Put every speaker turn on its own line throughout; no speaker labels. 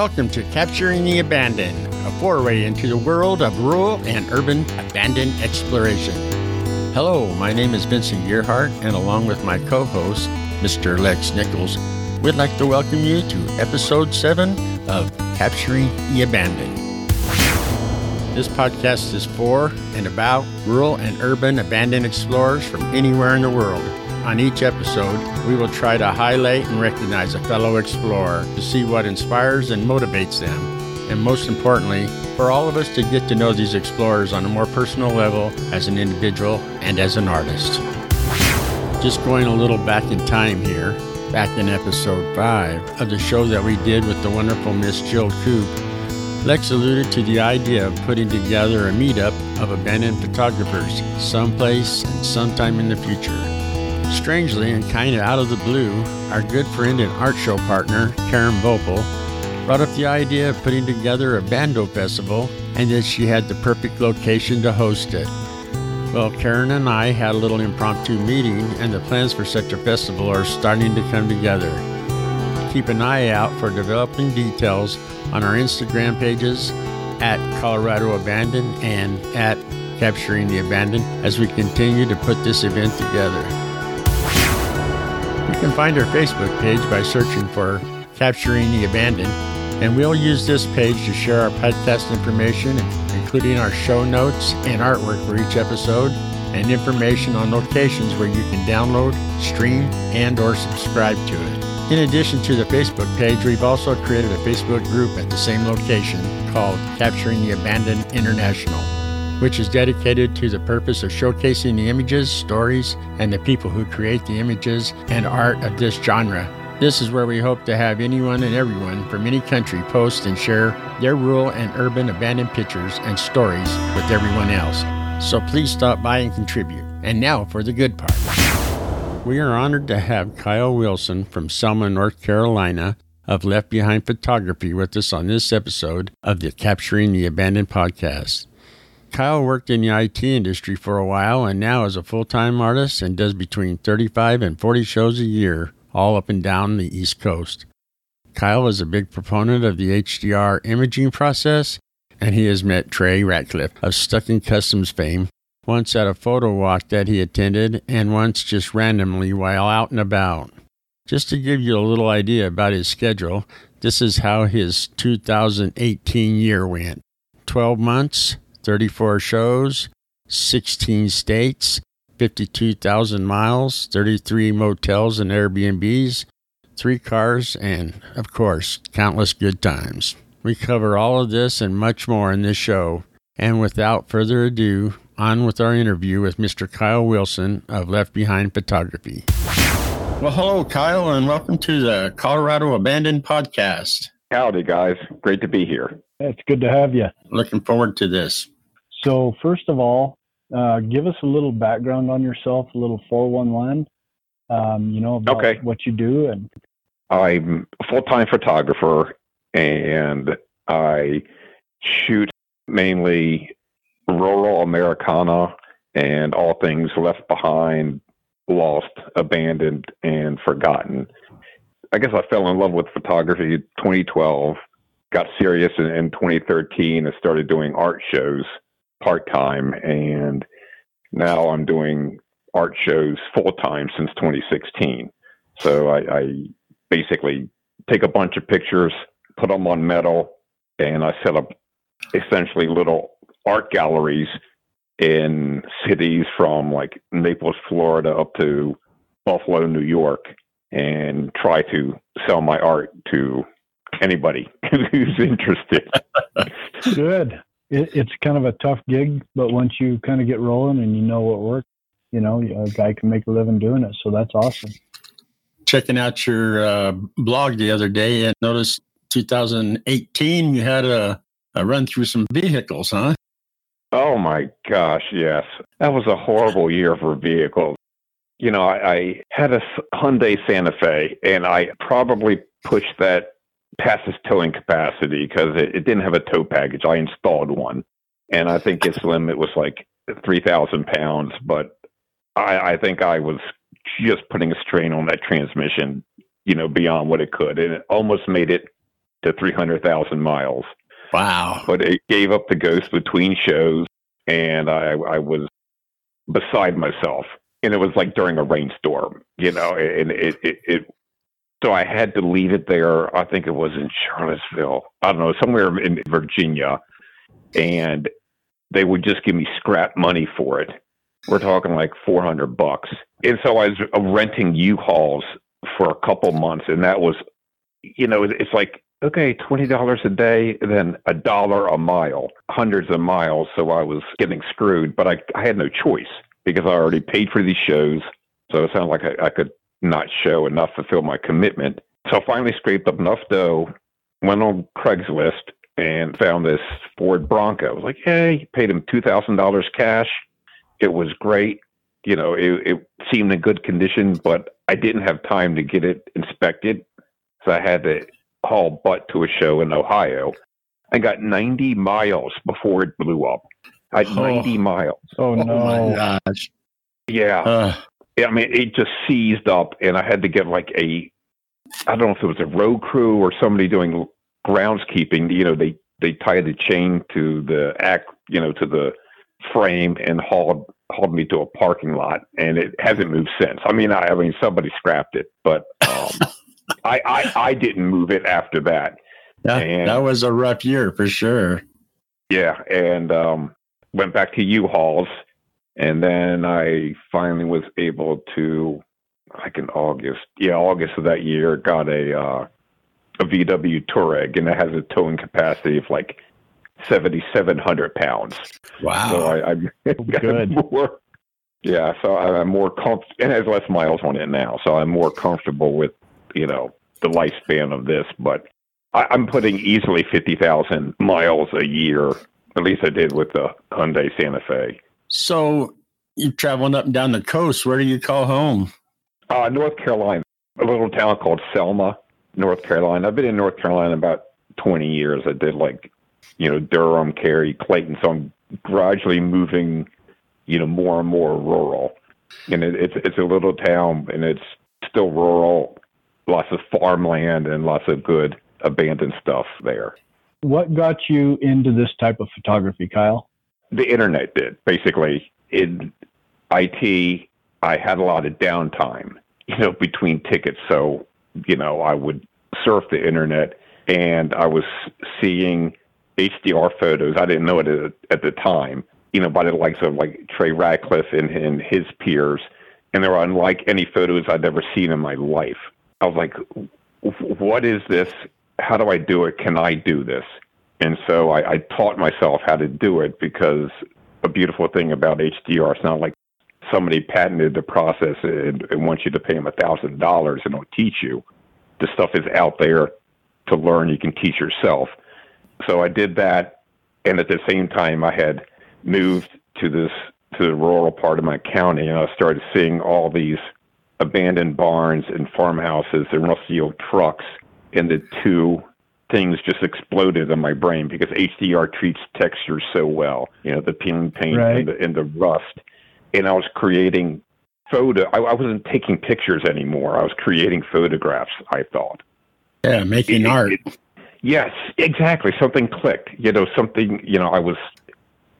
Welcome to Capturing the Abandoned, a foray into the world of rural and urban abandoned exploration. Hello, my name is Vincent Gearhart, and along with my co host, Mr. Lex Nichols, we'd like to welcome you to episode 7 of Capturing the Abandoned. This podcast is for and about rural and urban abandoned explorers from anywhere in the world. On each episode, we will try to highlight and recognize a fellow explorer to see what inspires and motivates them. And most importantly, for all of us to get to know these explorers on a more personal level as an individual and as an artist. Just going a little back in time here, back in episode 5 of the show that we did with the wonderful Miss Jill Coop, Lex alluded to the idea of putting together a meetup of abandoned photographers someplace and sometime in the future. Strangely and kind of out of the blue, our good friend and art show partner, Karen Vopel, brought up the idea of putting together a bando festival and that she had the perfect location to host it. Well, Karen and I had a little impromptu meeting, and the plans for such a festival are starting to come together. Keep an eye out for developing details on our Instagram pages at Colorado Abandoned and at Capturing the Abandoned as we continue to put this event together. You can find our Facebook page by searching for Capturing the Abandoned, and we'll use this page to share our podcast information, including our show notes and artwork for each episode, and information on locations where you can download, stream, and or subscribe to it. In addition to the Facebook page, we've also created a Facebook group at the same location called Capturing the Abandoned International, which is dedicated to the purpose of showcasing the images, stories, and the people who create the images and art of this genre. This is where we hope to have anyone and everyone from any country post and share their rural and urban abandoned pictures and stories with everyone else. So please stop by and contribute. And now for the good part. We are honored to have Kyle Wilson from Selma, North Carolina, of Left Behind Photography with us on this episode of the Capturing the Abandoned podcast. Kyle worked in the IT industry for a while and now is a full time artist and does between 35 and 40 shows a year, all up and down the East Coast. Kyle is a big proponent of the HDR imaging process, and he has met Trey Ratcliffe of Stuck in Customs fame once at a photo walk that he attended, and once just randomly while out and about. Just to give you a little idea about his schedule, this is how his 2018 year went 12 months, 34 shows, 16 states, 52,000 miles, 33 motels and Airbnbs, three cars, and, of course, countless good times. We cover all of this and much more in this show. And without further ado, on with our interview with Mr. Kyle Wilson of Left Behind Photography. Well, hello, Kyle, and welcome to the Colorado Abandoned Podcast.
Howdy, guys. Great to be here.
It's good to have you.
Looking forward to this.
So, first of all, uh, give us a little background on yourself, a little 411, um, you know, about
okay.
what you do. And
I'm a full time photographer and I shoot mainly rural Americana and all things left behind, lost, abandoned, and forgotten. I guess I fell in love with photography in 2012, got serious in, in 2013, and started doing art shows part time. And now I'm doing art shows full time since 2016. So I, I basically take a bunch of pictures, put them on metal, and I set up essentially little art galleries in cities from like Naples, Florida up to Buffalo, New York, and try to sell my art to anybody who's interested.
Good. It, it's kind of a tough gig, but once you kind of get rolling and you know what works, you know, a guy can make a living doing it. So that's awesome.
Checking out your uh, blog the other day and noticed 2018 you had a, a run through some vehicles, huh?
Oh my gosh, yes. That was a horrible year for vehicles. You know, I, I had a Hyundai Santa Fe, and I probably pushed that past its towing capacity because it, it didn't have a tow package. I installed one, and I think its limit was like 3,000 pounds, but I, I think I was just putting a strain on that transmission, you know, beyond what it could. And it almost made it to 300,000 miles.
Wow.
But it gave up the ghost between shows, and I, I was beside myself. And it was like during a rainstorm, you know, and it, it, it so I had to leave it there. I think it was in Charlottesville. I don't know, somewhere in Virginia. And they would just give me scrap money for it. We're talking like 400 bucks. And so I was uh, renting U-Hauls for a couple months. And that was, you know, it's like, okay, $20 a day, then a dollar a mile, hundreds of miles. So I was getting screwed, but I, I had no choice because I already paid for these shows. So it sounded like I, I could not show enough, fulfill my commitment. So I finally scraped up enough dough, went on Craigslist, and found this Ford Bronco. I was like, hey, paid him $2,000 cash. It was great. You know, it, it seemed in good condition, but I didn't have time to get it inspected. So I had to haul butt to a show in Ohio. I got 90 miles before it blew up. I had
Oh.
90 miles.
Oh, no.
Oh my gosh.
Yeah.
Uh,
Yeah, I mean, it just seized up, and I had to get like a, I don't know if it was a road crew or somebody doing groundskeeping. You know, they they tied the chain to the act, you know, to the frame and hauled hauled me to a parking lot, and it hasn't moved since. I mean, I, I mean, somebody scrapped it, but um, I, I I didn't move it after that.
that,
And-
that was a rough year for sure.
Yeah, and um, went back to U-Hauls, and then I finally was able to, like in August, yeah, August of that year, got a uh, a VW Touareg, and it has a towing capacity of like seventy seven hundred pounds.
Wow.
So I, I'm got
Good.
more. Yeah, so I- I'm more comfortable. It has less miles on it now, so I'm more comfortable with you know the lifespan of this. But I, I'm putting easily fifty thousand miles a year. At least I did with the Hyundai Santa Fe.
So you're traveling up and down the coast. Where do you call home?
Uh, North Carolina, a little town called Selma, North Carolina. I've been in North Carolina about 20 years. I did like, you know, Durham, Cary, Clayton. So I'm gradually moving, you know, more and more rural. And it, it's it's a little town, and it's still rural. Lots of farmland and lots of good abandoned stuff there.
What got you into this type of photography, Kyle?
The internet did basically in IT. I had a lot of downtime, you know, between tickets. So, you know, I would surf the internet and I was seeing HDR photos. I didn't know it at, the time, you know, by the likes of like Trey Ratcliffe and, and his peers. And they were unlike any photos I'd ever seen in my life. I was like, what is this? How do I do it? Can I do this? And so I, I taught myself how to do it because a beautiful thing about HDR, it's not like somebody patented the process and, and wants you to pay them a thousand dollars and don't teach you. The stuff is out there to learn. You can teach yourself. So I did that, and at the same time, I had moved to this to the rural part of my county, and I started seeing all these abandoned barns and farmhouses and rusty old trucks, and the two things just exploded in my brain because HDR treats textures so well. You know, the peeling paint
Right.
and, the, and the rust. And I was creating photo. I, I wasn't taking pictures anymore. I was creating photographs. I thought.
Yeah, making
It-
art.
it- yes, exactly. Something clicked. You know, something. You know, I was.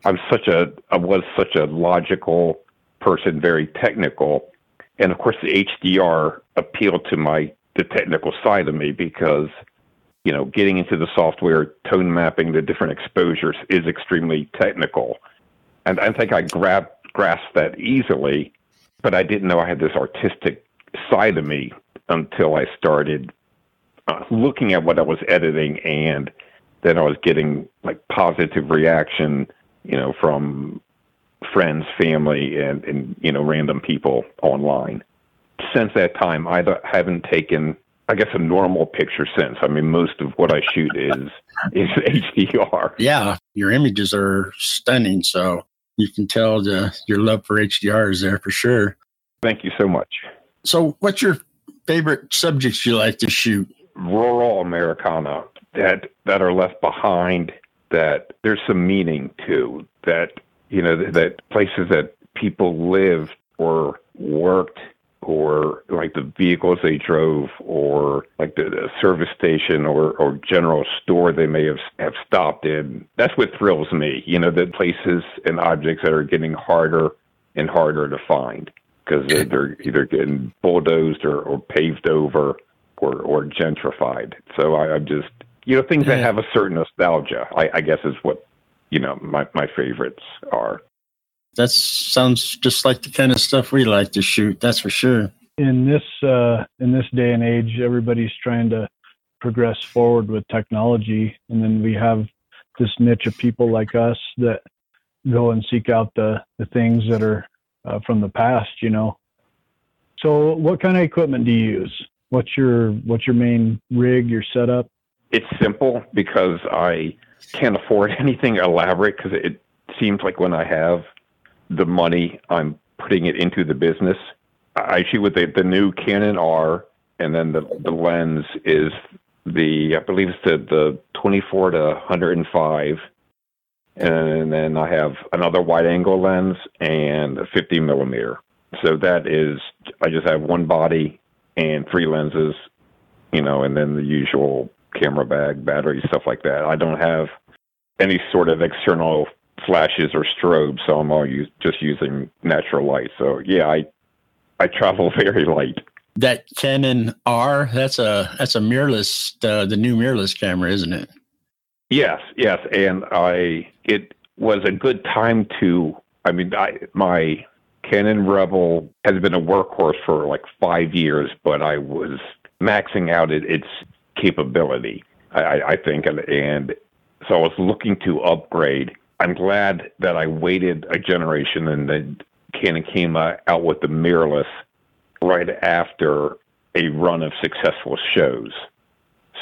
I'm such a. I was such a logical person, very technical, and of course the HDR appealed to my the technical side of me because you know getting into the software, tone mapping the different exposures is extremely technical, and I think I grabbed grasped that easily, but I didn't know I had this artistic side of me until I started uh, looking at what I was editing, and then I was getting like positive reaction, you know, from friends, family, and and you know, random people online. Since that time, I haven't taken, I guess, a normal picture sense. I mean, most of what I shoot is is HDR.
Yeah, your images are stunning. So you can tell the, your love for HDR is there for sure.
Thank you so much.
So, what's your favorite subjects you like to shoot?
rural Americana that that are left behind that there's some meaning to that you know that, that places that people lived or worked or like the vehicles they drove or like the, the service station or, or general store they may have, have stopped in. That's what thrills me, you know, the places and objects that are getting harder and harder to find because they're, they're either getting bulldozed or, or paved over or, or gentrified. So I, I'm just, you know, things that have a certain nostalgia, I, I guess is what, you know, my, my favorites are.
That sounds just like the kind of stuff we like to shoot. That's for sure.
In this uh, in this day and age, everybody's trying to progress forward with technology, and then we have this niche of people like us that go and seek out the the things that are uh, from the past. You know. So, what kind of equipment do you use? What's your what's your main rig? Your setup?
It's simple because I can't afford anything elaborate because it seems like when I have the money, I'm putting it into the business. I shoot with the, the new Canon R, and then the, the lens is the, I believe it's the, the 24 to 105. And then I have another wide angle lens and a 50 millimeter. So that is, I just have one body and three lenses, you know, and then the usual camera bag, battery, stuff like that. I don't have any sort of external flashes or strobes, so I'm all use, just using natural light. So yeah, I I travel very light.
That Canon R, that's a that's a mirrorless, uh, the new mirrorless camera, isn't it?
Yes, yes, and I it was a good time to. I mean, I my Canon Rebel has been a workhorse for like five years, but I was maxing out it, its capability. I, I think, and, and so I was looking to upgrade I'm glad that I waited a generation and then Canon came out with the mirrorless right after a run of successful shows.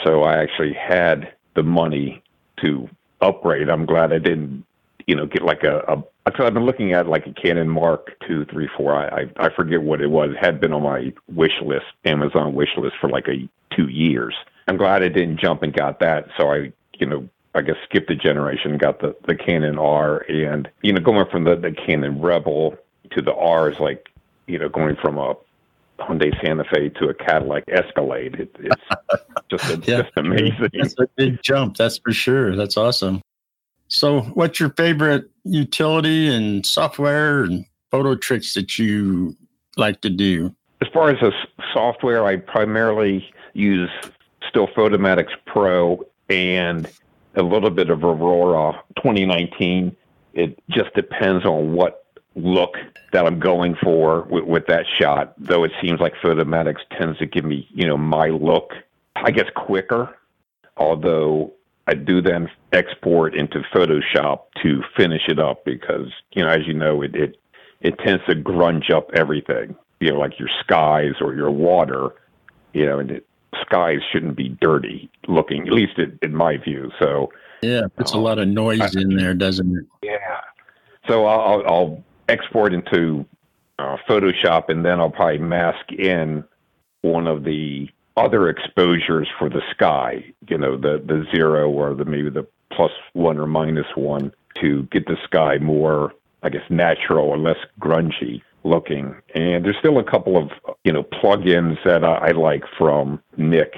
So I actually had the money to upgrade. I'm glad I didn't, you know, get like a, a I've been looking at like a Canon Mark two, three, four. I, I I forget what it was. It had been on my wish list, Amazon wish list for like a two years. I'm glad I didn't jump and got that. So I, you know, I guess skipped a generation, got the the Canon R, and you know going from the the Canon Rebel to the R is like you know going from a Hyundai Santa Fe to a Cadillac Escalade. It, it's just a, yeah, just amazing.
That's a big jump, that's for sure. That's awesome. So, what's your favorite utility and software and photo tricks that you like to do?
As far as the software, I primarily use Still Photomatix Pro and a little bit of Aurora 2019. It just depends on what look that I'm going for with, with that shot. Though it seems like Photomatix tends to give me, you know, my look, I guess, quicker. Although I do then export into Photoshop to finish it up because, you know, as you know, it it, it tends to grunge up everything. You know, like your skies or your water. You know, and it, skies shouldn't be dirty looking, at least in, in my view. So
yeah, it's uh, a lot of noise I, in there, doesn't it?
Yeah. So I'll, I'll export into uh, Photoshop, and then I'll probably mask in one of the other exposures for the sky. You know, the the zero or the maybe the plus one or minus one to get the sky more, I guess, natural or less grungy looking. And there's still a couple of you know plugins that I, I like from Nik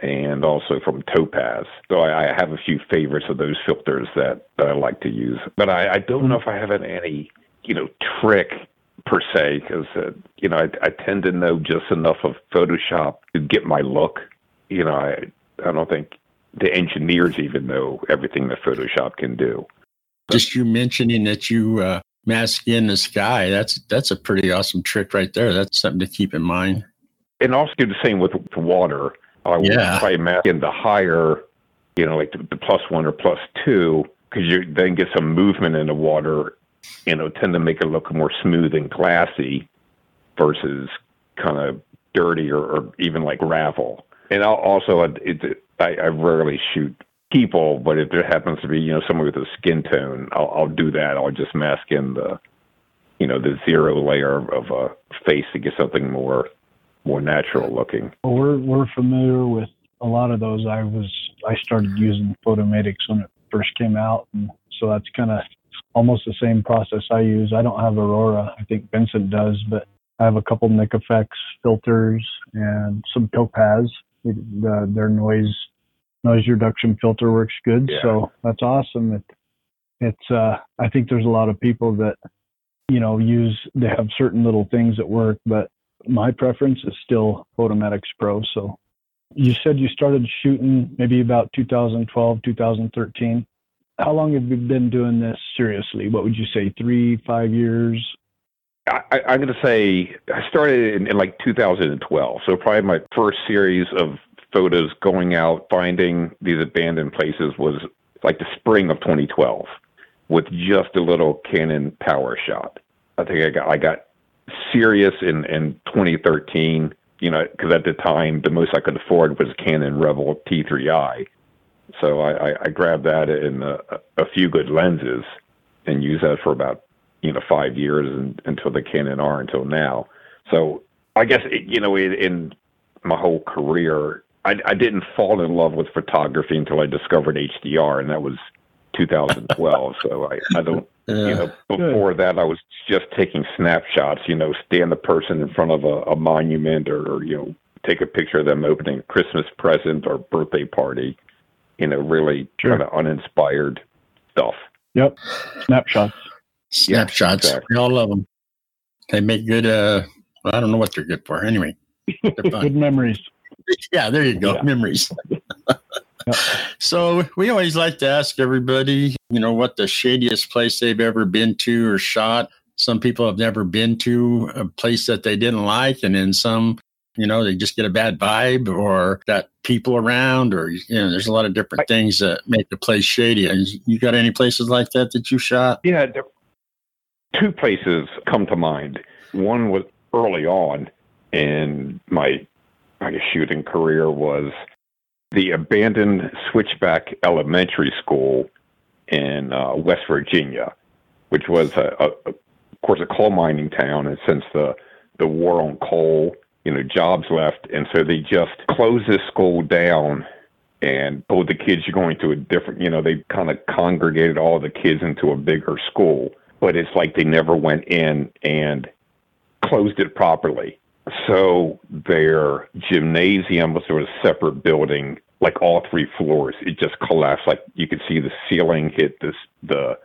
and also from Topaz. So I, I, have a few favorites of those filters that, that I like to use. But I, I don't know if I have any you know trick per se because uh, you know I, I tend to know just enough of Photoshop to get my look. You know I I don't think the engineers even know everything that Photoshop can do.
Just you mentioning that you uh, mask in the sky. That's that's a pretty awesome trick right there. That's something to keep in mind.
And also do the same with water. I would yeah. try mask in the higher, you know, like the, the plus one or plus two, because you then get some movement in the water. You know, tend to make it look more smooth and glassy, versus kind of dirty or, or even like gravel. And I'll also, it, I, I rarely shoot people, but if there happens to be, you know, someone with a skin tone, I'll, I'll do that. I'll just mask in the, you know, the zero layer of a uh, face to get something more, more natural looking.
Well, we're we're familiar with a lot of those. I was I started using Photomatix when it first came out, and so that's kind of almost the same process I use. I don't have Aurora. I think Vincent does, but I have a couple Nik Effects filters and some Topaz. The, their noise noise reduction filter works good,
Yeah.
so that's awesome. It, it's uh, I think there's a lot of people that you know use they have certain little things that work, but my preference is still Photomatix Pro. So you said you started shooting maybe about 2012, 2013. How long have you been doing this seriously? What would you say, three, five years?
I, I'm going to say I started in, in like 2012. So probably my first series of photos going out finding these abandoned places was like the spring of 2012 with just a little Canon power shot. I think I got I got serious in in 2013. You know, because at the time the most I could afford was a Canon Rebel T3i. So I, I, I grabbed that in a, a few good lenses and used that for about you know five years and, until the Canon R until now. So I guess you know in, in my whole career, I, I didn't fall in love with photography until I discovered HDR, and that was 2012. so I, I don't you know before that I was just taking snapshots. You know, stand the person in front of a, a monument or, or you know take a picture of them opening a Christmas present or birthday party. You know, really
Sure.
kind of uninspired stuff.
Yep, snapshots.
Snapshots.
exactly.
We all love them. They make good. Uh, well, I don't know what they're good for. Anyway,
Good memories.
yeah, there you go.
Yeah.
Memories.
Yep.
So we always like to ask everybody, you know, what the shadiest place they've ever been to or shot. Some people have never been to a place that they didn't like, and then some, you know, they just get a bad vibe or got people around, or you know, there's a lot of different things that make the place shady. You got any places like that that you shot?
Yeah, there, two places come to mind. One was early on in my, I guess, shooting career was the abandoned Switchback Elementary School in uh, West Virginia, which was, a, a, of course, a coal mining town. And since the the war on coal, you know, jobs left, and so they just closed this school down and told the kids you're going to a different. You know, they kind of congregated all the kids into a bigger school, but it's like they never went in and closed it properly. So their gymnasium was sort of a separate building, like all three floors. It just collapsed. Like you could see the ceiling hit this the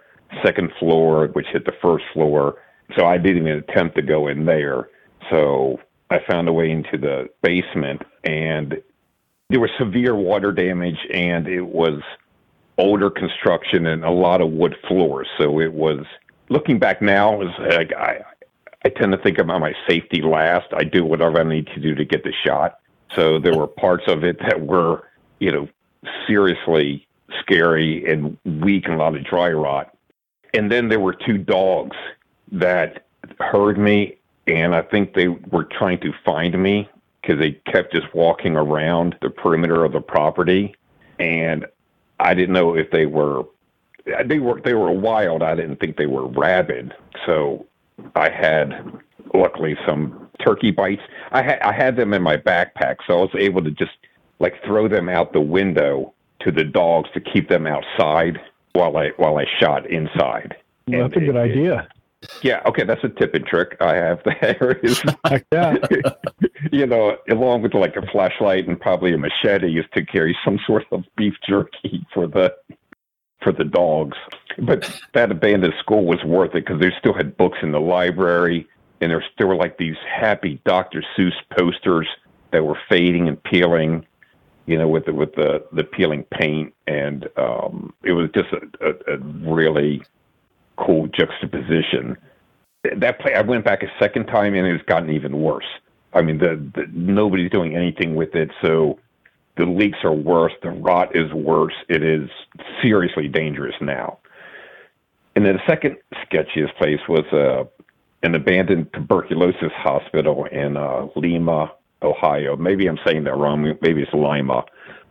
second floor, which hit the first floor. So I didn't even attempt to go in there. So I found a way into the basement, and there was severe water damage, and it was older construction and a lot of wood floors. So it was looking back now is like I I tend to think about my safety last. I do whatever I need to do to get the shot. So there were parts of it that were, you know, seriously scary and weak and a lot of dry rot. And then there were two dogs that heard me, and I think they were trying to find me because they kept just walking around the perimeter of the property, and I didn't know if they were they were they were wild. I didn't think they were rabid, so I had luckily some turkey bites. I had I had them in my backpack, so I was able to just like throw them out the window to the dogs to keep them outside while I while I shot inside.
Well,
And
that's a good
it- it-
idea.
Yeah, okay, that's a tip and trick I have there. Is
yeah.
you know, along with like a flashlight and probably a machete, is to carry some sort of beef jerky for the for the dogs. But that abandoned school was worth it because they still had books in the library, and there still were like these happy Dr. Seuss posters that were fading and peeling. You know, with the with the the peeling paint, and um, it was just a, a, a really cool juxtaposition. That play, I went back a second time, and it's gotten even worse. I mean, the, the nobody's doing anything with it, so the leaks are worse. The rot is worse. It is seriously dangerous now. And then the second sketchiest place was uh, an abandoned tuberculosis hospital in uh, Lima, Ohio. Maybe I'm saying that wrong. Maybe it's Lima,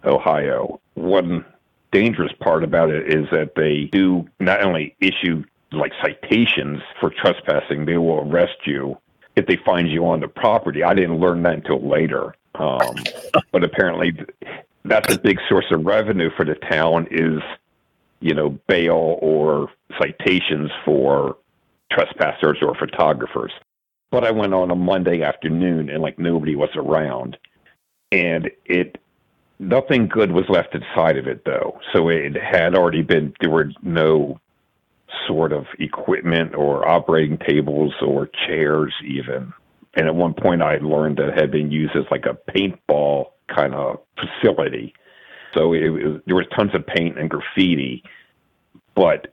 Ohio. One dangerous part about it is that they do not only issue like citations for trespassing, they will arrest you if they find you on the property. I didn't learn that until later. Um, but apparently, that's a big source of revenue for the town is, you know, bail or citations for trespassers or photographers. But I went on a Monday afternoon and like nobody was around. And it nothing good was left inside of it though. So it had already been there were no sort of equipment or operating tables or chairs even. And at one point I learned that it had been used as like a paintball kind of facility. So it, it, there was tons of paint and graffiti, but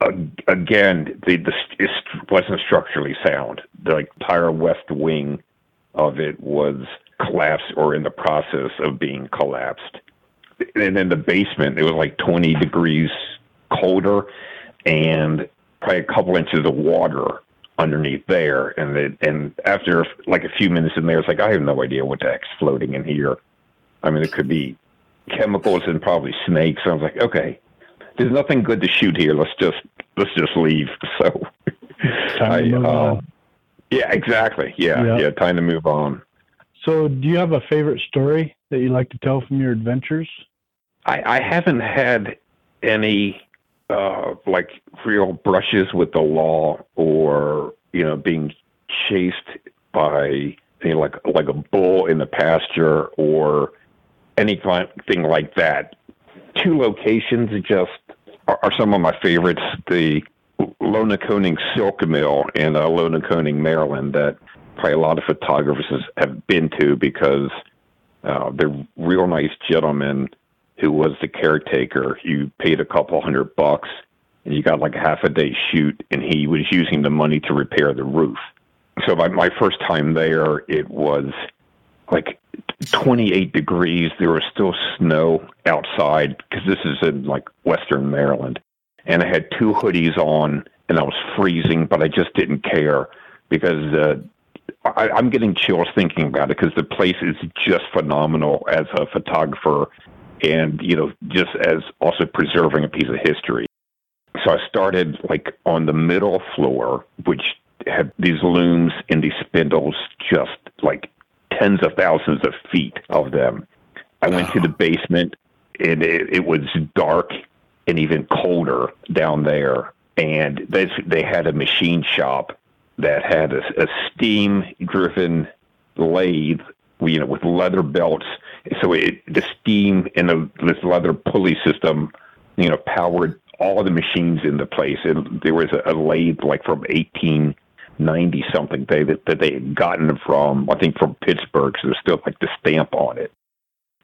uh, again, the, the it wasn't structurally sound. The like, entire west wing of it was collapsed or in the process of being collapsed. And in the basement, it was like 20 degrees colder and probably a couple inches of water underneath there. And it, and after like a few minutes in there, it's like I have no idea what the heck's floating in here. I mean, it could be chemicals and probably snakes. I was like, okay, there's nothing good to shoot here. Let's just let's just leave. So,
I, uh,
yeah, exactly. Yeah, yeah, yeah, time to move on.
So, do you have a favorite story that you like to tell from your adventures?
I, I haven't had any uh, like real brushes with the law or you know being chased by you know, like like a bull in the pasture or anything like that. Two locations just are, are some of my favorites. The Lona Lonaconing Silk Mill in uh, Lonaconing, Maryland, that probably a lot of photographers have been to because uh, they're real nice gentlemen who was the caretaker. You paid a couple hundred bucks and you got like a half a day shoot, and he was using the money to repair the roof. So my, my first time there, it was like 28 degrees. There was still snow outside because this is in like Western Maryland. And I had two hoodies on and I was freezing, but I just didn't care because uh, I, I'm getting chills thinking about it because the place is just phenomenal as a photographer and, you know, just as also preserving a piece of history. So I started like on the middle floor, which had these looms and these spindles just like tens of thousands of feet of them. I went to the basement and it, it was dark and even colder down there. And they, they had a machine shop that had a, a steam driven lathe, you know, with leather belts. So it, the steam and the, this leather pulley system, you know, powered all the machines in the place. And there was a, a lathe like from 18 ninety something they that, that they had gotten from I think from Pittsburgh, so there's still like the stamp on it,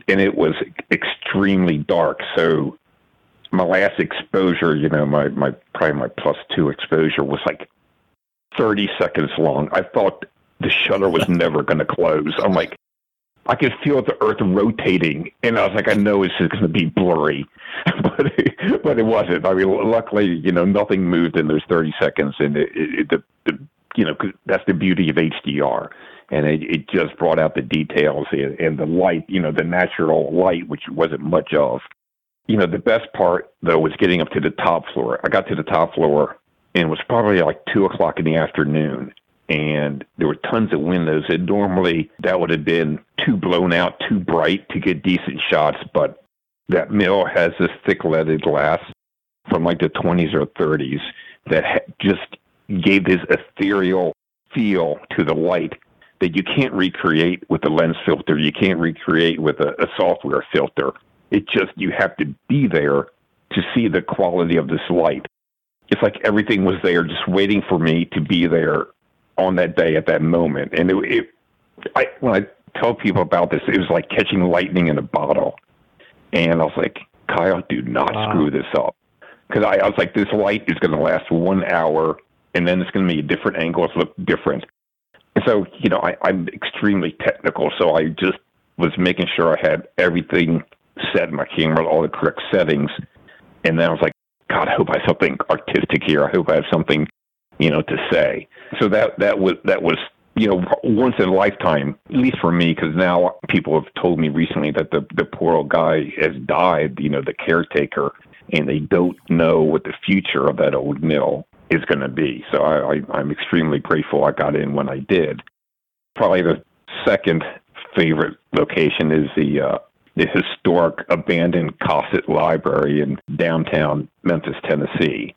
and it was extremely dark. So my last exposure, you know, my my probably my plus two exposure was like thirty seconds long. I thought the shutter was never going to close. I'm like, I could feel the earth rotating, and I was like, I know it's just going to be blurry, but it, but it wasn't. I mean, luckily, you know, nothing moved in those 30 seconds, and it, it, the the you know, cause that's the beauty of HDR. And it, it just brought out the details and, and the light, you know, the natural light, which wasn't much of. You know, the best part though was getting up to the top floor. I got to the top floor and it was probably like two o'clock in the afternoon and there were tons of windows and normally that would have been too blown out, too bright to get decent shots, but that mill has this thick leaded glass from like the 20s or 30s that just gave this ethereal feel to the light that you can't recreate with a lens filter. You can't recreate with a, a software filter. It just, you have to be there to see the quality of this light. It's like everything was there just waiting for me to be there on that day at that moment. And it, it I, when I tell people about this, it was like catching lightning in a bottle. And I was like, Kyle, do not wow. screw this up. Because I, I was like, this light is going to last one hour and then it's going to be a different angles look different. And so, you know, I, I'm extremely technical, so I just was making sure I had everything set in my camera, all the correct settings. And then I was like, God, I hope I have something artistic here. I hope I have something, you know, to say. So that that was that was you know once in a lifetime, at least for me, because now people have told me recently that the the poor old guy has died. You know, the caretaker, and they don't know what the future of that old mill is going to be. So I, I, I'm extremely grateful I got in when I did. Probably the second favorite location is the uh, the historic abandoned Cossitt Library in downtown Memphis, Tennessee.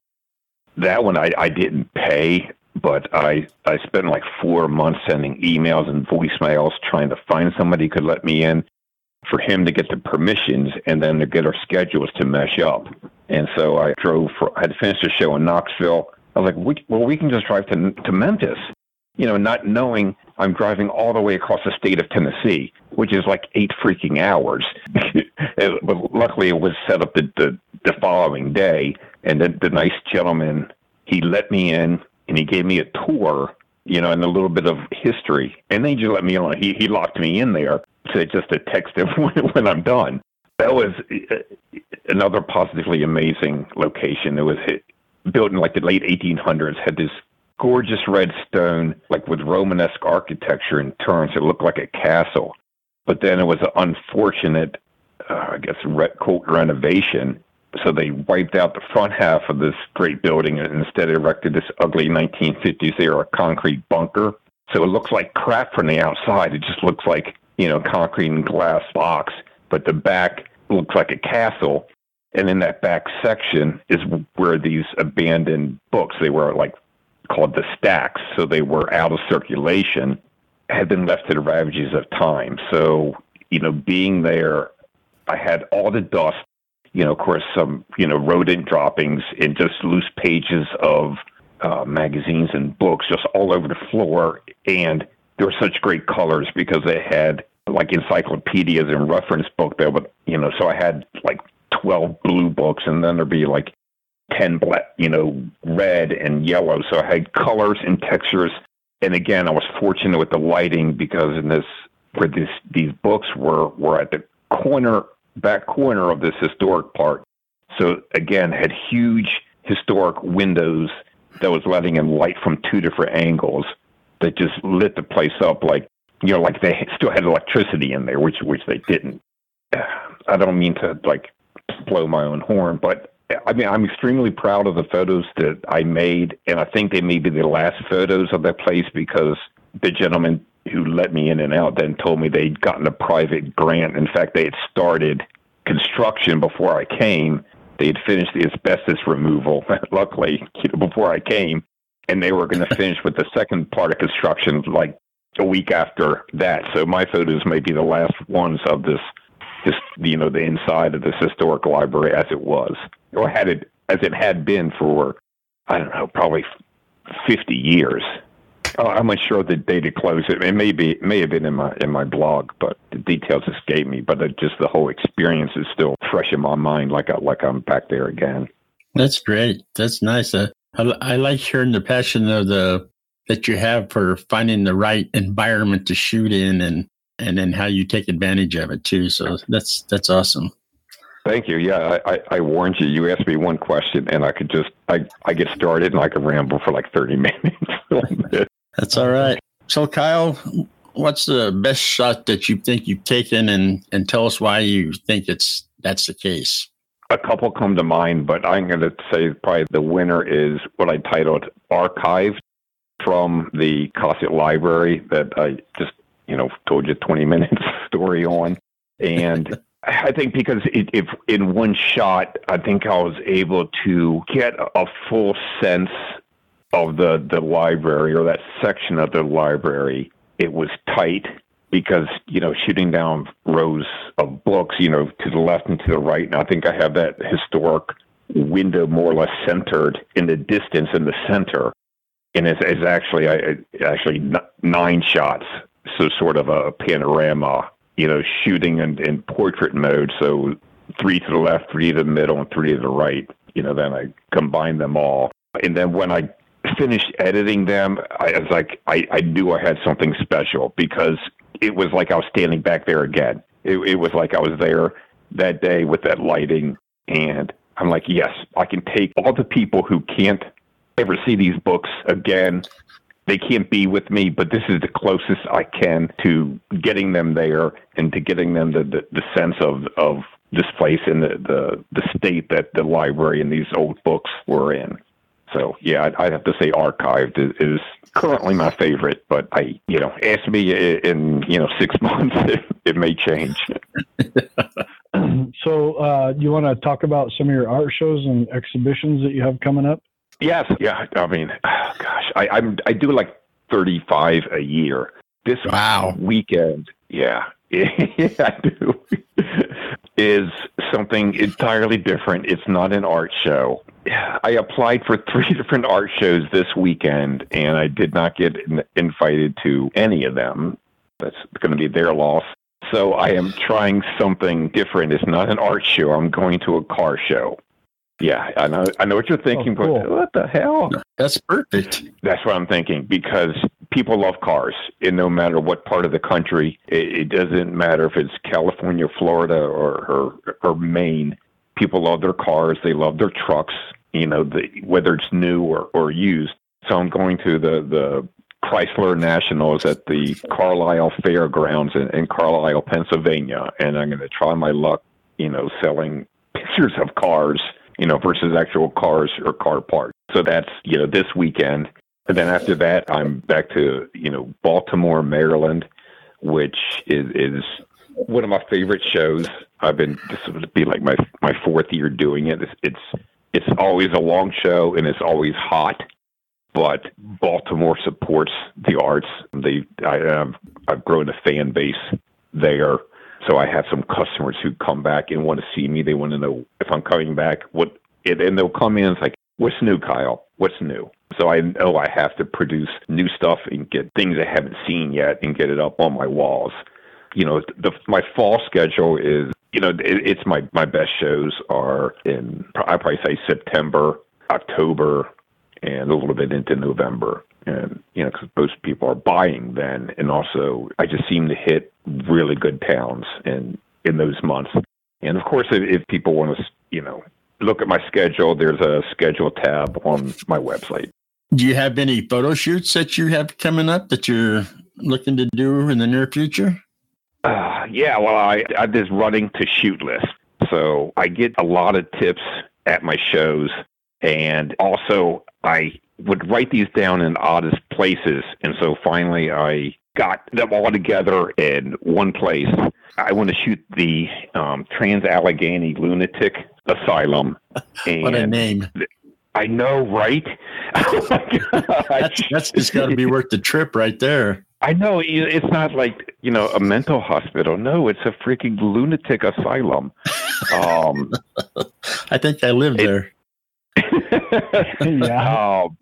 That one I, I didn't pay but I I spent like four months sending emails and voicemails trying to find somebody who could let me in for him to get the permissions and then to get our schedules to mesh up. And so I drove for I had finished a show in Knoxville. I was like, we, well, we can just drive to to Memphis, you know, not knowing I'm driving all the way across the state of Tennessee, which is like eight freaking hours. but luckily, it was set up the, the, the following day, and the, the nice gentleman he let me in and he gave me a tour, you know, and a little bit of history, and then he just let me on. He he locked me in there to just to text him when, when I'm done. That was uh, another positively amazing location. It was built in like the late 1800s. Had this gorgeous red stone, like with Romanesque architecture in turns. It looked like a castle. But then it was an unfortunate, uh, I guess, re- quote, renovation. So they wiped out the front half of this great building and instead erected this ugly 1950s era concrete bunker. So it looks like crap from the outside. It just looks like, you know, concrete and glass box. But the back looks like a castle. And in that back section is where these abandoned books, they were like called the stacks, so they were out of circulation, had been left to the ravages of time. So, you know, being there, I had all the dust, you know, of course, some, you know, rodent droppings and just loose pages of uh, magazines and books just all over the floor. And there were such great colors because they had like encyclopedias and reference book there, but, you know, so I had like 12 blue books and then there'd be like 10 black, you know, red and yellow. So I had colors and textures. And again, I was fortunate with the lighting because in this, where this, these books were, were at the corner, back corner of this historic part. So again, had huge historic windows that was letting in light from two different angles that just lit the place up like, you know, like they still had electricity in there, which, which they didn't. I don't mean to like blow my own horn, but I mean, I'm extremely proud of the photos that I made, and I think they may be the last photos of that place because the gentleman who let me in and out then told me they'd gotten a private grant. In fact, they had started construction before I came. They had finished the asbestos removal, luckily, before I came, and they were going to finish with the second part of construction like a week after that. So my photos may be the last ones of this just you know the inside of this historic library as it was, or had it as it had been for I don't know probably fifty years. Oh, I'm unsure sure the date it closed. It, it may be it may have been in my in my blog, but the details escape me. But it, just the whole experience is still fresh in my mind, like I, like I'm back there again.
That's great. That's nice. Uh, I, I like hearing the passion of the that you have for finding the right environment to shoot in and and then how you take advantage of it too. So that's that's awesome.
Thank you. Yeah, I, I, warned you. You asked me one question, and I could just I, I get started and I could ramble for like thirty minutes.
that's all right. So Kyle, what's the best shot that you think you've taken, and and tell us why you think it's that's the case.
A couple come to mind, but I'm going to say probably the winner is what I titled "Archived" from the Cossitt Library that I just you know, told you 20 minutes story on. And I think because it, if in one shot, I think I was able to get a full sense of the, the library or that section of the library. It was tight because, you know, shooting down rows of books, you know, to the left and to the right. And I think I have that historic window more or less centered in the distance in the center. And it's, it's actually, I, actually nine shots so sort of a panorama, you know, shooting in, in portrait mode. So three to the left, three to the middle, and three to the right. You know, then I combine them all. And then when I finished editing them, I was like, I, I knew I had something special because it was like I was standing back there again. It, it was like I was there that day with that lighting. And I'm like, yes, I can take all the people who can't ever see these books again they can't be with me, but this is the closest I can to getting them there and to getting them the, the, the sense of, of this place and the, the, the state that the library and these old books were in. So yeah, I'd, I'd have to say archived is, is, currently my favorite, but I, you know, ask me in, you know, six months, it, it may change.
so, uh, you want to talk about some of your art shows and exhibitions that you have coming up?
Yes, yeah. I mean, oh, gosh, I, I'm I do like 35 a year. This
Wow.
weekend, yeah, yeah, I do, is something entirely different. It's not an art show. I applied for three different art shows this weekend, and I did not get in- invited to any of them. That's going to be their loss. So I am trying something different. It's not an art show. I'm going to a car show. Yeah, I know. I know what you're oh, thinking,
Oh, cool.
but what the hell?
That's perfect.
That's what I'm thinking because people love cars, and no matter what part of the country, it, it doesn't matter if it's California, Florida, or, or or Maine. People love their cars. They love their trucks. You know, the, whether it's new or, or used. So I'm going to the the Chrysler Nationals at the Carlisle Fairgrounds in, in Carlisle, Pennsylvania, and I'm going to try my luck. You know, selling pictures of cars. You know, versus actual cars or car parts. So that's you know this weekend. And then after that, I'm back to you know Baltimore, Maryland, which is is one of my favorite shows. I've been this would be like my my fourth year doing it. It's it's, it's always a long show and it's always hot, but Baltimore supports the arts. They I have I've grown a fan base there. So I have some customers who come back and want to see me. They want to know if I'm coming back. What and they'll come in. And it's like, what's new, Kyle? What's new? So I know I have to produce new stuff and get things I haven't seen yet and get it up on my walls. You know, the my fall schedule is you know it, it's my my best shows are in I probably say September, October, and a little bit into November. And you know, because most people are buying then, and also I just seem to hit really good towns in in those months. And of course, if, if people want to, you know, look at my schedule, there's a schedule tab on my website.
Do you have any photo shoots that you have coming up that you're looking to do in the near future?
Uh, yeah, well, I I this running to shoot list, so I get a lot of tips at my shows, and also I would write these down in oddest places, and so finally I got them all together in one place. I want to shoot the um, Trans Allegheny Lunatic Asylum,
What a name.
I know, right? oh.
That's, that's just got to be worth the trip right there.
I know it's not like you know a mental hospital. No, it's a freaking lunatic asylum. Um,
I think I live there.
Yeah.
um,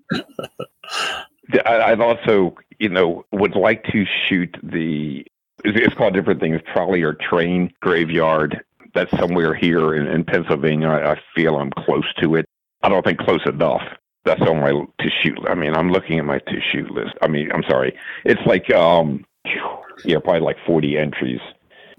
I, I've also you know would like to shoot the. It's it's called different things, trolley or train graveyard. That's somewhere here in, in Pennsylvania. I, I feel I'm close to it. I don't think close enough. That's on my to shoot. I mean, I'm looking at my to shoot list. I mean, I'm sorry. It's like um, yeah, probably like 40 entries.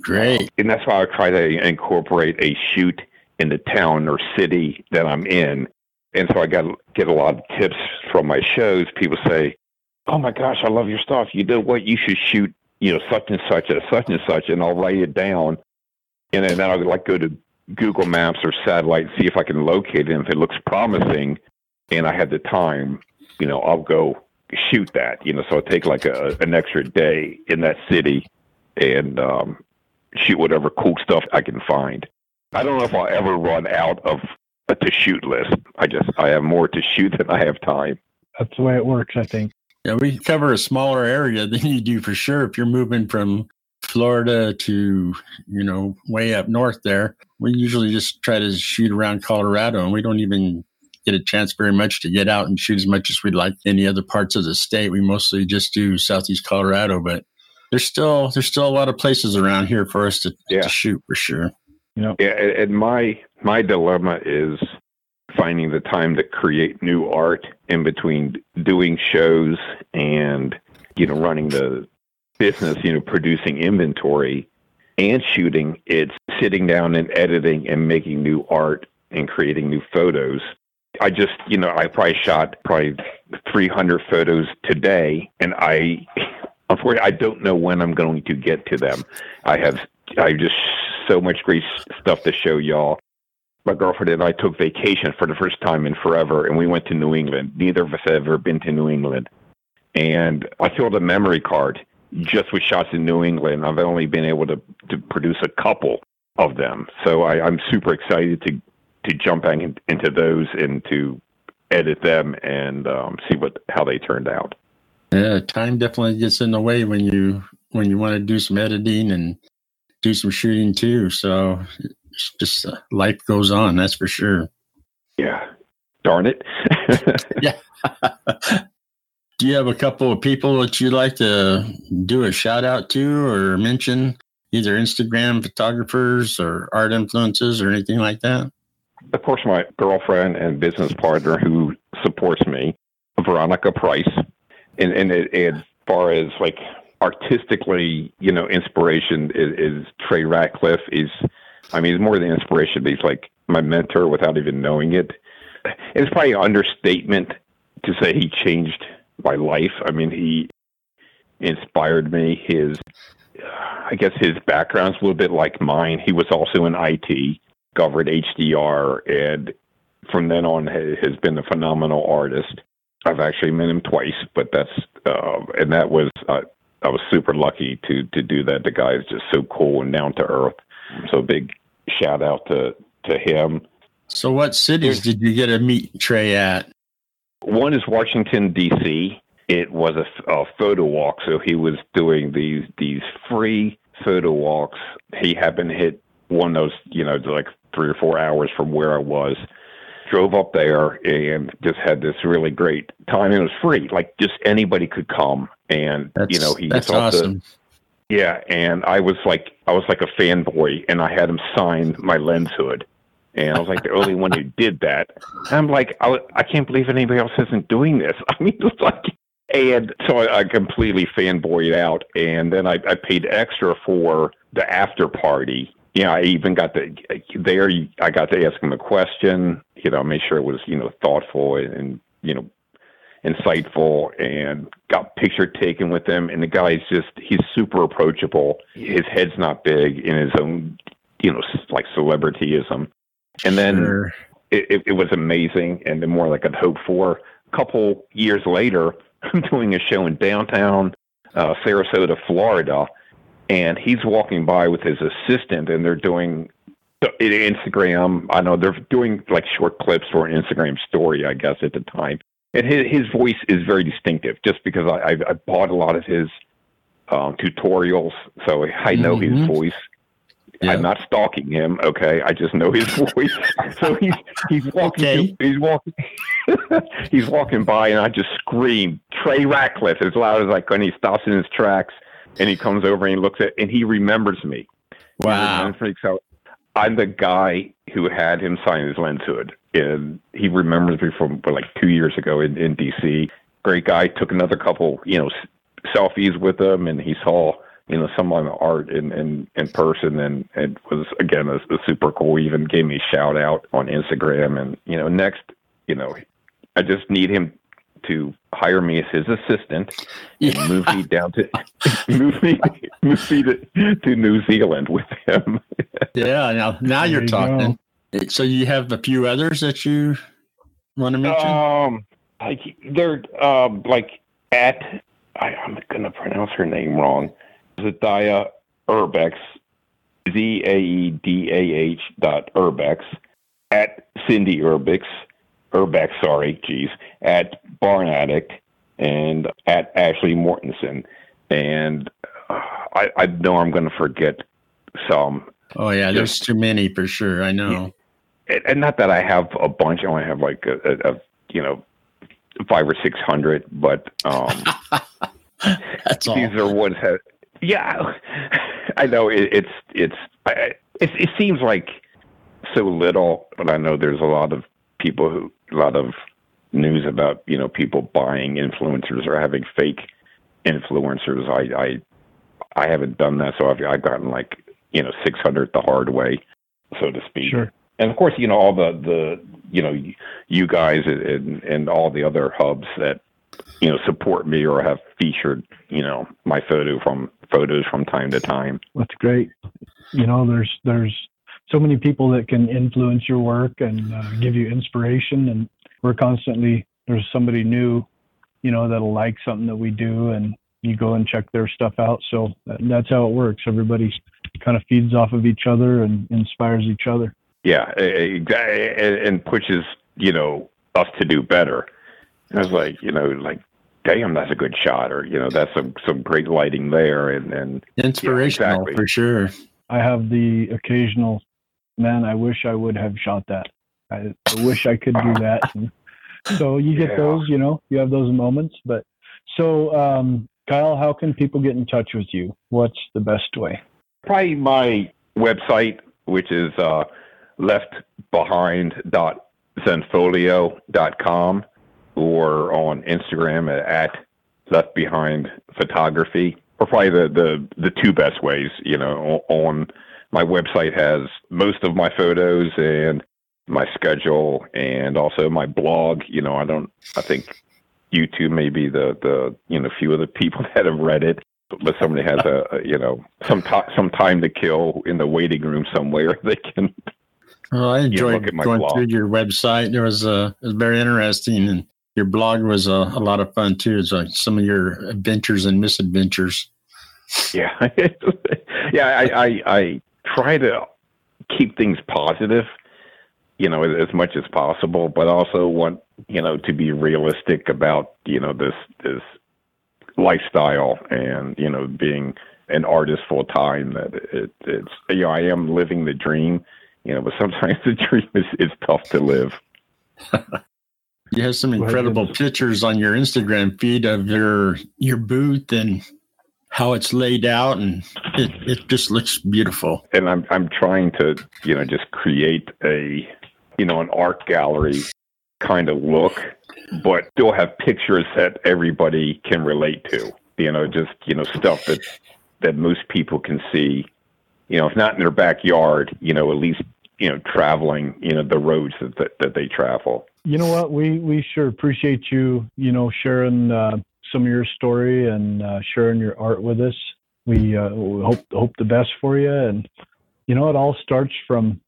Great.
and that's why I try to incorporate a shoot in the town or city that I'm in. And so I got get a lot of tips from my shows. People say, "Oh my gosh, I love your stuff. You know what? You should shoot, you know, such and such at such and such." And I'll write it down, and then I'll like go to Google Maps or satellite and see if I can locate it. And if it looks promising, and I have the time, you know, I'll go shoot that. You know, so I'll take like a, an extra day in that city and um, shoot whatever cool stuff I can find. I don't know if I'll ever run out of a to shoot list. I just I have more to shoot than I have time.
That's the way it works, I think.
Yeah, we cover a smaller area than you do for sure. If you're moving from Florida to, you know, way up north there, we usually just try to shoot around Colorado and we don't even get a chance very much to get out and shoot as much as we'd like any other parts of the state. We mostly just do southeast Colorado, but there's still there's still a lot of places around here for us to,
Yeah.
to shoot for sure.
Yeah, and and my my dilemma is finding the time to create new art in between doing shows and you know running the business, you know, producing inventory and shooting. It's sitting down and editing and making new art and creating new photos. I just, you know, I probably shot probably 300 photos today, and I, unfortunately, I don't know when I'm going to get to them. I have, I just so much great stuff to show y'all. My girlfriend and I took vacation for the first time in forever, and we went to New England. Neither of us have ever been to New England, and I filled a memory card just with shots in New England. I've only been able to to produce a couple of them, so I, I'm super excited to to jump back in, into those and to edit them and um, see what how they turned out.
Yeah, time definitely gets in the way when you when you want to do some editing and do some shooting too. So it's just uh, life goes on. That's for sure.
Yeah, darn it.
yeah. do you have a couple of people that you'd like to do a shout out to or mention? Either Instagram photographers or art influences or anything like that?
Of course, my girlfriend and business partner who supports me, Veronica Price. And, and it, as far as like artistically, you know, inspiration is, is Trey Ratcliff. Is I mean, he's more than inspiration. He's like my mentor without even knowing it. It's probably an understatement to say he changed my life. I mean, he inspired me. His, I guess, his background's a little bit like mine. He was also in IT, covered HDR, and from then on has been a phenomenal artist. I've actually met him twice, but that's uh, and that was uh, I was super lucky to to do that. The guy is just so cool and down to earth. So big shout out to to him.
So, what cities did you get to meet Trey at?
One is Washington D.C. It was a, a photo walk, so he was doing these these free photo walks. He happened to hit one of those, you know, like three or four hours from where I was. Drove up there and just had this really great time. It was free, like just anybody could come. And
that's,
you know, he
that's awesome.
yeah, and I was like, I was like a fanboy, and I had him sign my lens hood and I was like the only one who did that. And I'm like, I, I can't believe anybody else isn't doing this. I mean, it's like, and so I, I completely fanboyed out, and then I, I paid extra for the after party. You know, I even got the there. I got to ask him a question. You know, make sure it was you know thoughtful and you know insightful, and got picture taken with him. And the guy's just he's super approachable. His head's not big in his own you know like celebrityism and then sure. it, it, was amazing and then more like I'd hoped for. A couple years later, I'm doing a show in downtown uh, Sarasota, Florida, and he's walking by with his assistant, and they're doing Instagram. I know they're doing like short clips for an Instagram story, I guess, at the time. And his, his voice is very distinctive, just because I, I, I bought a lot of his um, tutorials, so I know mm-hmm. his voice. Yeah. I'm not stalking him. Okay, I just know his voice. so he's he's walking. Okay. He's walking. he's walking by, and I just scream Trey Ratcliff as loud as I can. He stops in his tracks, and he comes over and he looks at, and he remembers me.
Wow.
He so I'm the guy who had him sign his lens hood, and he remembers me from like two years ago in, in DC. Great guy. Took another couple, you know, selfies with him, and he saw you know some of my art in in, in person and it was again a, a super cool he even gave me a shout out on instagram and you know next you know i just need him to hire me as his assistant and yeah. move me down to move me move me to, to new zealand with him.
Yeah now now you're you talking. go. so you have a few others that you want to mention?
Um like they're um like at I, i'm gonna pronounce her name wrong. Zadia Urbex, Z A E D A H dot Urbex, at Cindy Urbex, Urbex, sorry, geez, at Barn Addict, and at Ashley Mortensen. And uh, I, I know I'm going to forget some.
Oh, yeah, there's too many for sure. I know.
Yeah. And not that I have a bunch, I only have like a, a, a you know, five or six hundred, but um,
That's
these all. are ones that yeah, I know it, it's it's I, it, it seems like so little, but I know there's a lot of people who a lot of news about you know people buying influencers or having fake influencers. I I I haven't done that, so I've I've gotten like you know 600 the hard way, so to speak.
Sure.
And of course, you know all the the you know you guys and and all the other hubs that you know support me or have featured you know my photo from photos from time to time
that's great you know there's there's so many people that can influence your work and uh, give you inspiration and we're constantly there's somebody new you know that'll like something that we do and you go and check their stuff out so that's how it works everybody kind of feeds off of each other and inspires each other
yeah exactly and pushes you know us to do better. And I was like, you know, like, damn, that's a good shot, or you know, that's some some great lighting there, and and
inspirational
yeah, exactly.
for sure.
I have the occasional, man, I wish I would have shot that. I, I wish I could do that. And so you get
Yeah.
those, you know, you have those moments. But so, um, Kyle, how can people get in touch with you? What's the best way?
probably my website, which is uh, leftbehind.zenfolio.com, or on Instagram at, at Left Behind Photography, or probably the, the, the two best ways. You know, on my website has most of my photos and my schedule, and also my blog. You know, I don't. I think YouTube may be the the you know few of the people that have read it but somebody has a, a you know some ti some time to kill in the waiting room somewhere they can
Well, I enjoyed going
blog.
through your website. There was uh, it was very interesting, and your blog was uh, a lot of fun too. It's like some of your adventures and misadventures.
yeah yeah I, I i try to keep things positive you know as, as much as possible but also want you know to be realistic about you know this this lifestyle and you know being an artist full time that it, it's you know i am living the dream you know but sometimes the dream is, is tough to live.
You have some incredible pictures on your Instagram feed of your your booth and how it's laid out, and it, it just looks beautiful.
and I'm I'm trying to you know just create a you know an art gallery kind of look, but still have pictures that everybody can relate to. You know, just you know stuff that that most people can see. You know, if not in their backyard, you know, at least you know traveling you know the roads that that, that they travel.
You know what? We we sure appreciate you. You know, sharing uh, some of your story and uh, sharing your art with us. We, uh, we hope hope the best for you. And you know, it all starts from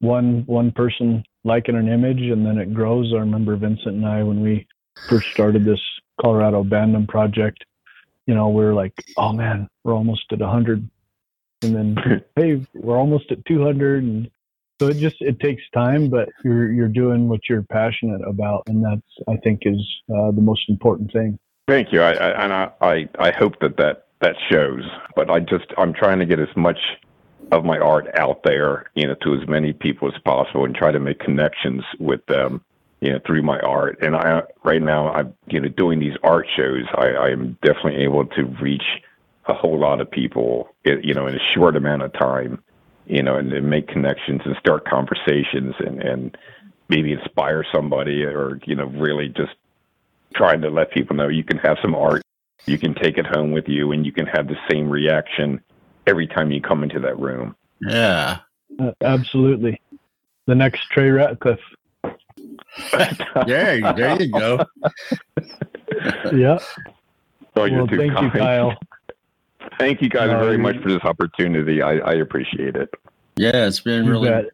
one one person liking an image, and then it grows. I remember Vincent and I when we first started this Colorado Abandon project. You know, we are like, oh man, we're almost at hundred, and then hey, we're almost at two hundred, and so it just it takes time, but you're you're doing what you're passionate about, and that's I think is uh, the most important thing.
Thank you. I, I and I, I hope that that that shows. But I just I'm trying to get as much of my art out there, you know, to as many people as possible, and try to make connections with them, you know, through my art. And I right now I'm you know doing these art shows. I, I am definitely able to reach a whole lot of people, you know, in a short amount of time, you know, and, and make connections and start conversations and and maybe inspire somebody or you know really just trying to let people know you can have some art, you can take it home with you, and you can have the same reaction every time you come into that room.
Yeah,
Uh, absolutely, the next Trey Ratcliffe.
there, you- there you go.
Yeah.
Oh, you're
well,
too
thank you. Kyle.
Thank you guys
No,
very much for this opportunity. I, I appreciate it.
Yeah, it's been
You
really
bet.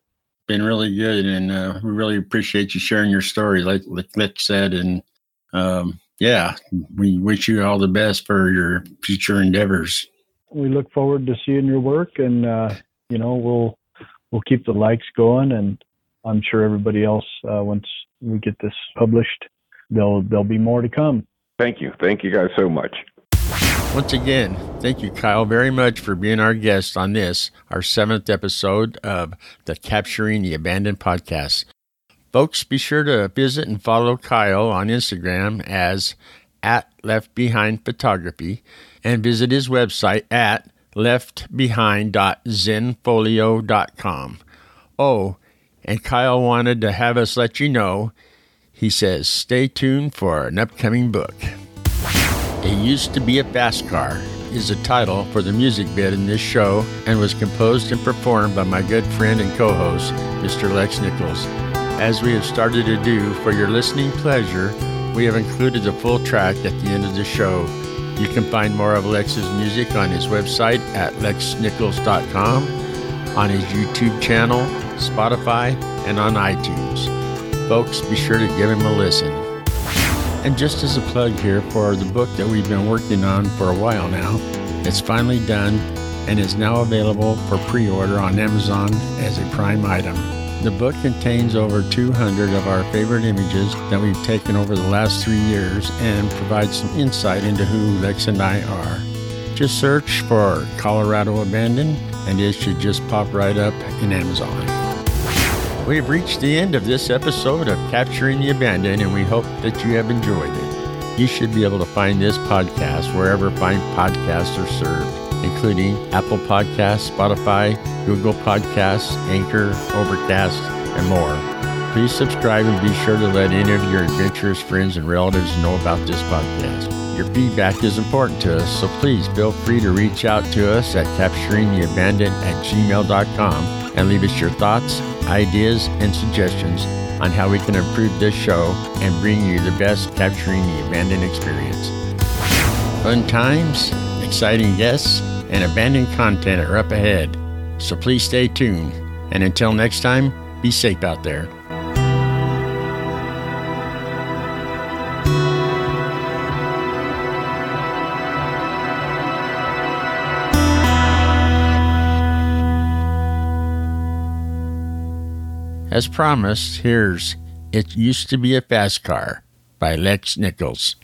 been really good, and uh, we really appreciate you sharing your story, like like Lex said, and um, yeah, we wish you all the best for your future endeavors.
We look forward to seeing your work, and uh, you know we'll we'll keep the likes going, and I'm sure everybody else uh, once we get this published, there'll there'll be more to come.
Thank you. Thank you guys so much.
Once again, thank you, Kyle, very much for being our guest on this, our seventh episode of the Capturing the Abandoned podcast. Folks, be sure to visit and follow Kyle on Instagram as at Left Behind Photography and visit his website at leftbehind.zenfolio.com. Oh, and Kyle wanted to have us let you know, he says, stay tuned for an upcoming book. It Used to Be a Fast Car is the title for the music bit in this show and was composed and performed by my good friend and co host, Mr. Lex Nichols. As we have started to do for your listening pleasure, we have included the full track at the end of the show. You can find more of Lex's music on his website at lexnichols.com, on his YouTube channel, Spotify, and on iTunes. Folks, be sure to give him a listen. And just as a plug here for the book that we've been working on for a while now, it's finally done and is now available for pre order on Amazon as a prime item. The book contains over 200 of our favorite images that we've taken over the last three years and provides some insight into who Lex and I are. Just search for Colorado Abandoned and it should just pop right up in Amazon. We have reached the end of this episode of Capturing the Abandoned and we hope that you have enjoyed it. You should be able to find this podcast wherever fine podcasts are served, including Apple Podcasts, Spotify, Google Podcasts, Anchor, Overcast, and more. Please subscribe and be sure to let any of your adventurous friends and relatives know about this podcast. Your feedback is important to us, so please feel free to reach out to us at capturingtheabandoned at gmail.com and leave us your thoughts, ideas, and suggestions on how we can improve this show and bring you the best Capturing the Abandoned experience. Fun times, exciting guests, and abandoned content are up ahead, so please stay tuned. And until next time, be safe out there. As promised, here's It Used to Be a Fast Car by Lex Nichols.